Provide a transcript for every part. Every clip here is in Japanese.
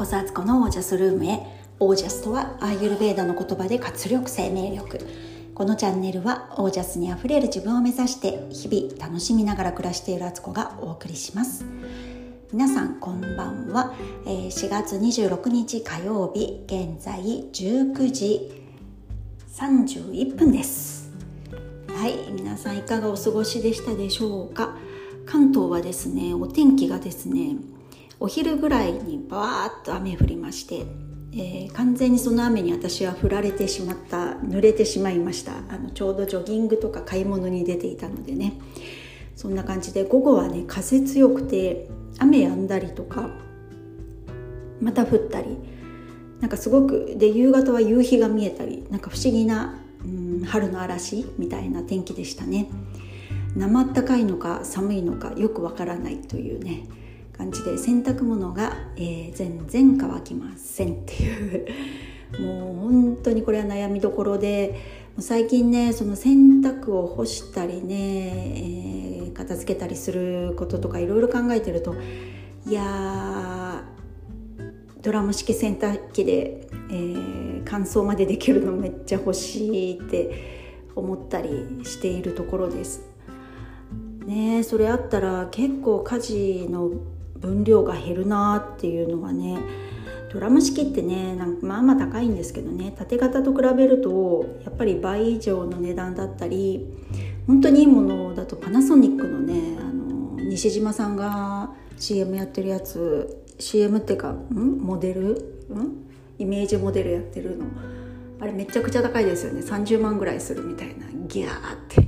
こそアツコのオージャスルームへ。オージャスとはアーユルベーダの言葉で活力生命力。このチャンネルはオージャスにあふれる自分を目指して日々楽しみながら暮らしているアツコがお送りします。皆さんこんばんは。4月26日火曜日現在19時31分です。はい皆さんいかがお過ごしでしたでしょうか。関東はですねお天気がですねお昼ぐらいにバーッと雨降りまして、えー、完全にその雨に私は降られてしまった濡れてしまいました。あのちょうどジョギングとか買い物に出ていたのでね。そんな感じで午後はね風強くて雨止んだりとかまた降ったりなんかすごくで夕方は夕日が見えたりなんか不思議な、うん、春の嵐みたいな天気でしたね。生ったかいのか寒いのかよくわからないというね。感じで洗濯物が、えー、全然乾きませんっていうもう本当にこれは悩みどころで最近ねその洗濯を干したりね、えー、片付けたりすることとかいろいろ考えてるといやドラム式洗濯機で、えー、乾燥までできるのめっちゃ欲しいって思ったりしているところです。ねそれあったら結構家事の分量が減るなっていうのはねドラム式ってねなんかまあまあ高いんですけどね縦型と比べるとやっぱり倍以上の値段だったり本当にいいものだとパナソニックのねあの西島さんが CM やってるやつ CM っていうかん？モデル？ん？イメージモデルやってるの。あれめちゃくちゃ高いですよね。30万ぐらいするみたいな。ギャーって。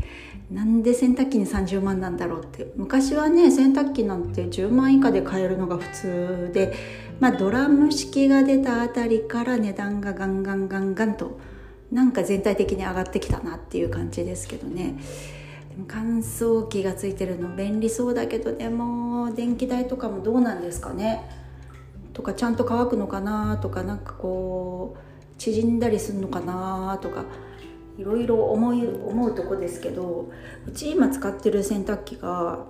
なんで洗濯機に30万なんだろうって。昔はね洗濯機なんて10万以下で買えるのが普通で、まあ、ドラム式が出たあたりから値段がガンガンガンガンとなんか全体的に上がってきたなっていう感じですけどね。でも乾燥機がついてるの便利そうだけどでも電気代とかもどうなんですかね。とかちゃんと乾くのかなとかなんかこう縮んだりするのかなとか。いろいろ思い思うとこですけどうち今使ってる洗濯機が、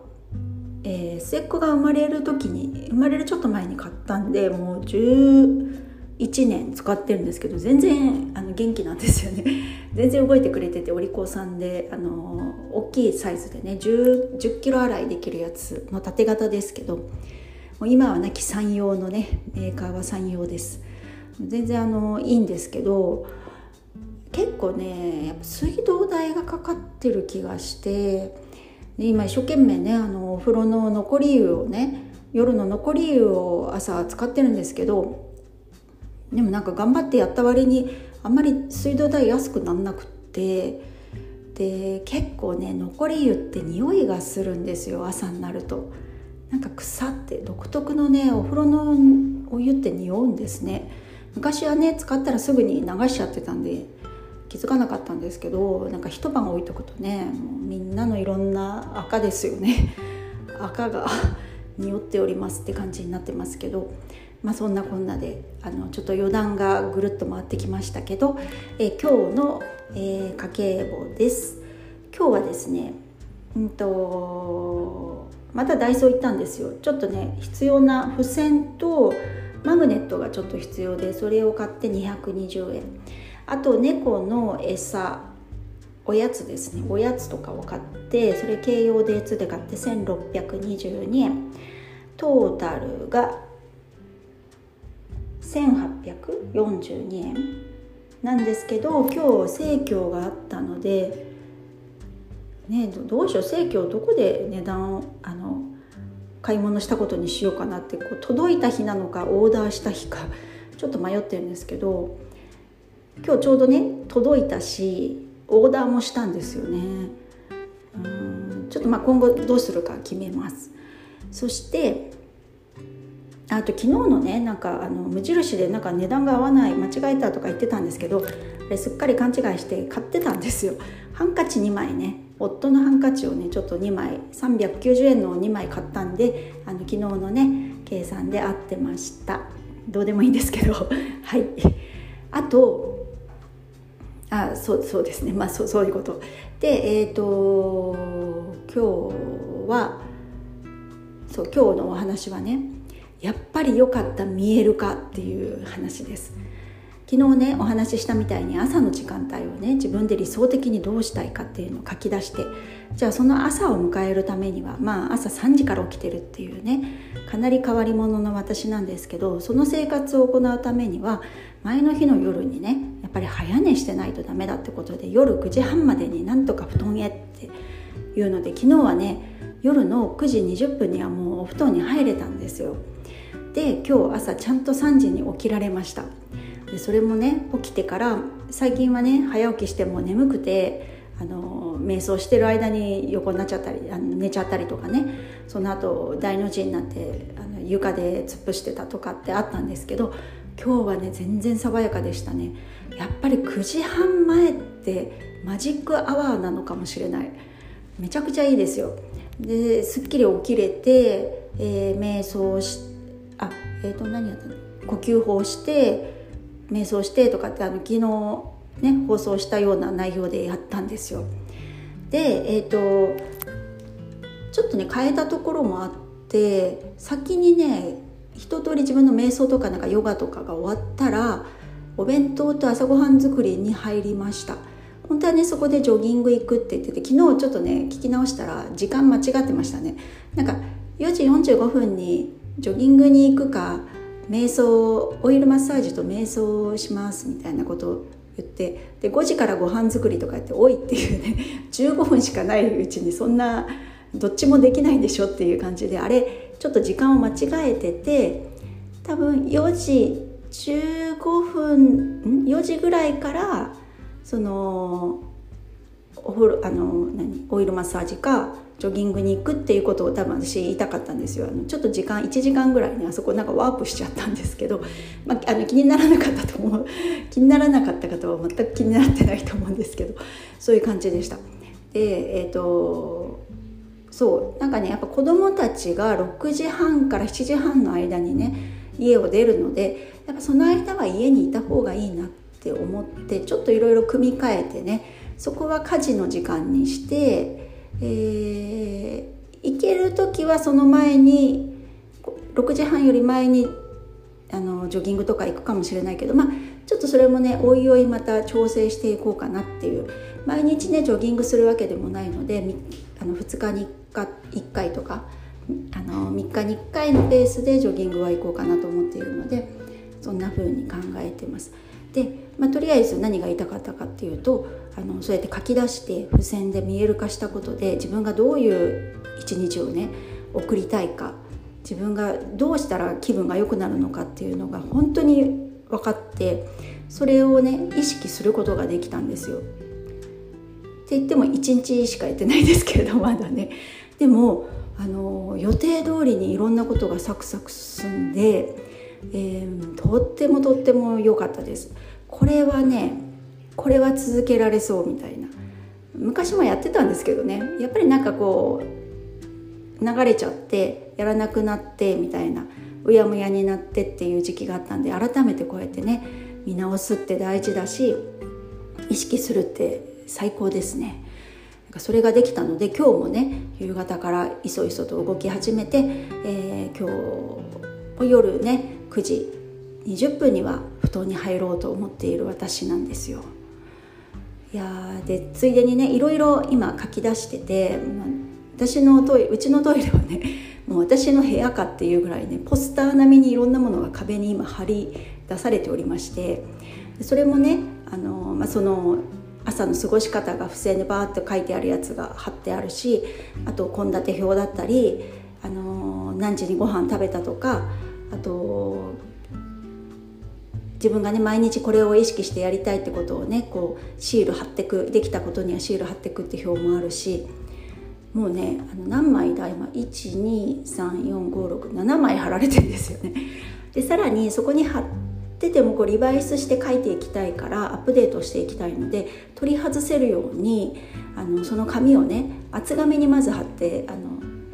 えー、末っ子が生まれる時に生まれるちょっと前に買ったんでもう11年使ってるんですけど全然あの元気なんですよね。全然動いてくれててお利口さんであの大きいサイズでね 10, 10キロ洗いできるやつの縦型ですけどもう今は亡き山陽のねメーカーは山陽です。全然あのいいんですけど結構ねやっぱ水道代がかかってる気がして今一生懸命ねあのお風呂の残り湯をね夜の残り湯を朝使ってるんですけどでもなんか頑張ってやった割にあんまり水道代安くなんなくってで結構ね残り湯って匂いがするんですよ朝になると。なんか腐って独特のねお風呂のお湯って匂うんですね。昔はね使ったらすぐに流しちゃってたんで気づかなかったんですけどなんか一晩置いとくとねもうみんなのいろんな赤ですよね。赤が 匂っておりますって感じになってますけどまあそんなこんなであのちょっと余談がぐるっと回ってきましたけど、え、今日の、えー、家計簿です。今日はですねうんとまたダイソー行ったんですよ。ちょっとね必要な付箋とマグネットがちょっと必要でそれを買って220円。あと猫の餌おやつですね。おやつとかを買ってそれ軽用でつで買って1622円。トータルが1842円。なんですけど今日生協があったのでねどうしよう。生協どこで値段をあの買い物したことにしようかなってこう届いた日なのかオーダーした日かちょっと迷ってるんですけど今日ちょうどね届いたしオーダーもしたんですよね。うんちょっとまあ今後どうするか決めます。そしてあと昨日のねなんかあの無印でなんか値段が合わない間違えたとか言ってたんですけどすっかり勘違いして買ってたんですよ。ハンカチ2枚ね夫のハンカチをねちょっと2枚390円の2枚買ったんであの昨日のね計算で合ってました。どうでもいいんですけど。はい。あとあそうそうですね。まあそうそういうこと。でえっ、ー、と今日はそう今日のお話はねやっぱり良かった見える化っていう話です。昨日ねお話ししたみたいに朝の時間帯をね自分で理想的にどうしたいかっていうのを書き出してじゃあその朝を迎えるためにはまあ朝3時から起きてるっていうねかなり変わり者の私なんですけどその生活を行うためには前の日の夜にねぱり早寝してないとダメだってことで夜9時半までになんとか布団へっていうので昨日はね夜の9時20分にはもうお布団に入れたんですよ。で今日朝ちゃんと3時に起きられました。でそれもね起きてから最近はね早起きしても眠くてあの瞑想してる間に横になっちゃったりあの寝ちゃったりとかね。その後大の字になってあの床で突っ伏してたとかってあったんですけど今日はね全然爽やかでしたね。やっぱり9時半前ってマジックアワーなのかもしれない。めちゃくちゃいいですよ。ですっきり起きれて、えー、瞑想しあえっ、ー、と何やったの？呼吸法して瞑想してとかってあの昨日ね放送したような内容でやったんですよ。でえっ、ー、とちょっとね変えたところもあって先にね一通り自分の瞑想とかなんかヨガとかが終わったらお弁当と朝ごはん作りに入りました。本当はねそこでジョギング行くって言ってて昨日ちょっとね聞き直したら時間間違ってましたね。なんか4時45分にジョギングに行くか瞑想オイルマッサージと瞑想をしますみたいなことを言ってで5時からご飯作りとかって多いっていうね 15分しかないうちにそんなどっちもできないんでしょっていう感じであれちょっと時間を間違えてて多分4時15分4時ぐらいからそのお風呂あの何？オイルマッサージかジョギングに行くっていうことを多分私言いたかったんですよ。あのちょっと時間1時間ぐらいねあそこなんかワープしちゃったんですけど、まあ、あの気にならなかったと思う。気にならなかった方は全く気になってないと思うんですけどそういう感じでした。でえっ、ー、とそうなんかねやっぱ子供たちが6時半から7時半の間にね家を出るのでやっぱその間は家にいた方がいいなって思ってちょっといろいろ組み替えてねそこは家事の時間にしてえー、行ける時はその前に6時半より前にあのジョギングとか行くかもしれないけどまあちょっとそれもねおいおいまた調整していこうかなっていう毎日ねジョギングするわけでもないのであの2日に 1, 回とかあの3日に1回のペースでジョギングは行こうかなと思っているのでそんな風に考えてます。で、まあ、とりあえず何が言いたかったかっていうとあのそうやって書き出して付箋で見える化したことで自分がどういう一日をね送りたいか自分がどうしたら気分が良くなるのかっていうのが本当に分かってそれをね意識することができたんですよ。って言っても1日しかやってないですけれど まだね。でもあの予定通りにいろんなことがサクサク進んで、えー、とってもとっても良かったです。これはねこれは続けられそうみたいな昔もやってたんですけどねやっぱりなんかこう流れちゃってやらなくなってみたいなうやむやになってっていう時期があったんで改めてこうやってね見直すって大事だし意識するって最高ですねなんかそれができたので今日もね夕方からいそいそと動き始めて、えー、今日夜ね9時20分には布団に入ろうと思っている私なんですよ。いやでついでにねいろいろ今書き出してて私のトイうちのトイレはね もう私の部屋かっていうぐらいねポスター並みにいろんなものが壁に今貼り出されておりましてそれもねあの、まあ、その朝の過ごし方が付箋でバーって書いてあるやつが貼ってあるしあと献立表だったりあの何時にご飯食べたとかあと自分がね毎日これを意識してやりたいってことをねこうシール貼ってくできたことにはシール貼ってくって表もあるしもうねあの何枚だ今？1234567枚貼られてるんですよね。でさらにそこに貼っててもこうリバイスして書いていきたいからアップデートしていきたいので取り外せるようにあのその紙をね厚紙にまず貼ってあの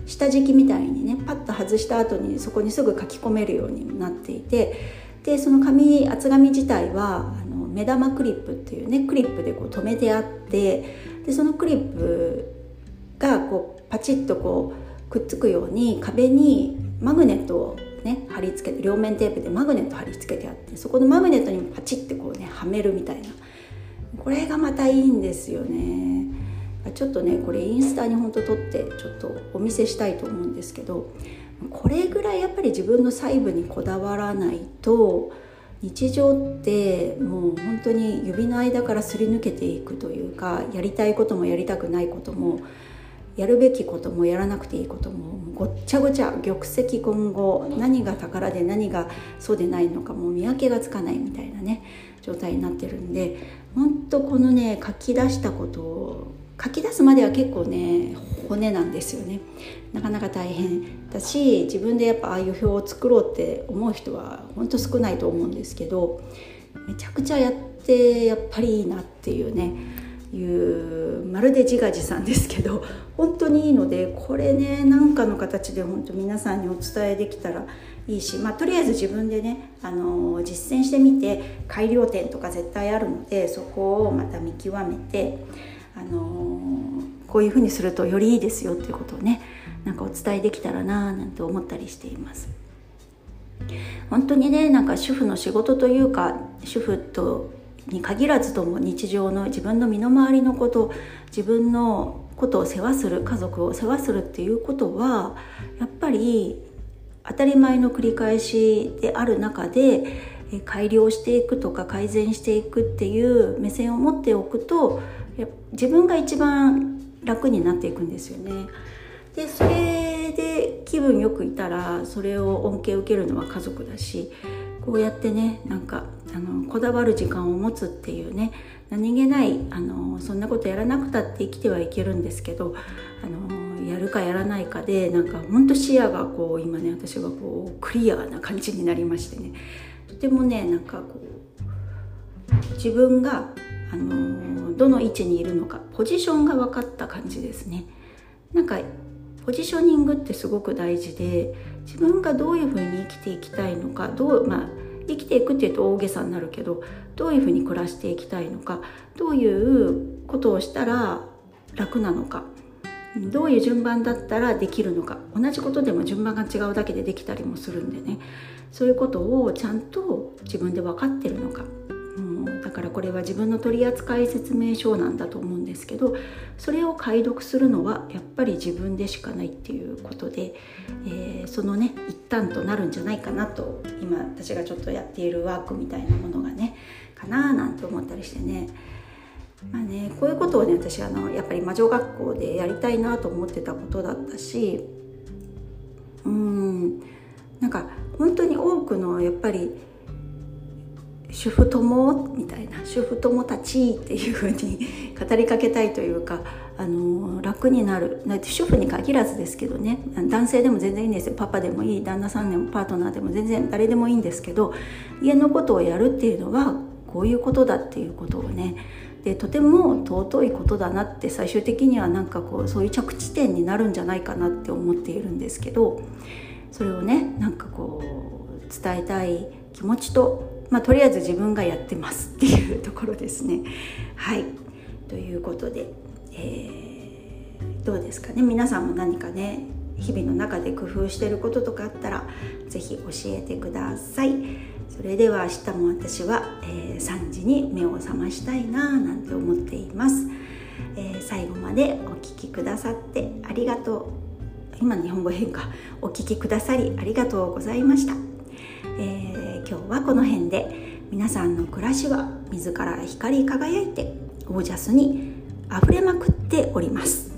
下敷きみたいにねパッと外した後にそこにすぐ書き込めるようになっていてでその紙厚紙自体はあの目玉クリップっていうねクリップでこう留めてあってでそのクリップがこうパチッとこうくっつくように壁にマグネットをね貼り付けて両面テープでマグネット貼り付けてあってそこのマグネットにパチッてこうねはめるみたいな。これがまたいいんですよね。ちょっとねこれインスタにほんと撮ってちょっとお見せしたいと思うんですけどこれぐらいやっぱり自分の細部にこだわらないと日常ってもう本当に指の間からすり抜けていくというかやりたいこともやりたくないこともやるべきこともやらなくていいこともごっちゃごちゃ玉石混合何が宝で何がそうでないのかもう見分けがつかないみたいなね状態になってるんで本当このね書き出したことを書き出すまでは結構ね骨なんですよね。なかなか大変だし自分でやっぱああいう表を作ろうって思う人は本当少ないと思うんですけどめちゃくちゃやってやっぱりいいなっていうねいうまるで自画自賛ですけど 本当にいいのでこれね何かの形で本当皆さんにお伝えできたらいいし、まあ、とりあえず自分でね、あの実践してみて改良点とか絶対あるのでそこをまた見極めて、あのこういうふうにするとよりいいですよっていうことをねなんかお伝えできたらななんて思ったりしています。本当にねなんか主婦の仕事というか主婦とに限らずとも日常の自分の身の回りのこと自分のことを世話する家族を世話するっていうことはやっぱり当たり前の繰り返しである中で改良していくとか改善していくっていう目線を持っておくと自分が一番楽になっていくんですよね。でそれで気分よくいたらそれを恩恵を受けるのは家族だしこうやってねなんかあのこだわる時間を持つっていうね何気ないあのそんなことやらなくたって生きてはいけるんですけどあのやるかやらないかでなんかほんと視野がこう今ね私はこうクリアな感じになりましてねとてもねなんかこう自分があのどの位置にいるのかポジションが分かった感じですね。なんかポジショニングってすごく大事で自分がどういうふうに生きていきたいのかどうまあ生きていくっていうと大げさになるけどどういうふうに暮らしていきたいのかどういうことをしたら楽なのかどういう順番だったらできるのか同じことでも順番が違うだけでできたりもするんでね。そういうことをちゃんと自分で分かってるのかだからこれは自分の取扱説明書なんだと思うんですけどそれを解読するのはやっぱり自分でしかないっていうことで、えー、そのね一端となるんじゃないかなと今私がちょっとやっているワークみたいなものがねかななんて思ったりしてね。まあねこういうことをね私あのやっぱり魔女学校でやりたいなと思ってたことだったしうんなんか本当に多くのやっぱり主婦友みたいな主婦友たちっていう風に 語りかけたいというかあの楽になる。主婦に限らずですけどね男性でも全然いいんですよ。パパでもいい旦那さんでもパートナーでも全然誰でもいいんですけど家のことをやるっていうのはこういうことだっていうことをねでとても尊いことだなって最終的にはなんかこうそういう着地点になるんじゃないかなって思っているんですけどそれをねなんかこう伝えたい気持ちとまあ、とりあえず自分がやってますっていうところですね。はいということで、えー、どうですかね皆さんも何かね日々の中で工夫してることとかあったら是非教えてください。それでは明日も私は、えー、3時に目を覚ましたいなぁなんて思っています。えー、最後までお聴きくださってありがとう。今日本語変化お聞きくださりありがとうございました。えー、今日はこの辺で皆さんの暮らしは自ら光り輝いてオージャスに溢れまくっております。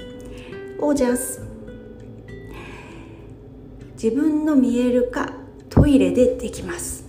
オージャス。自分の見える化トイレでできます。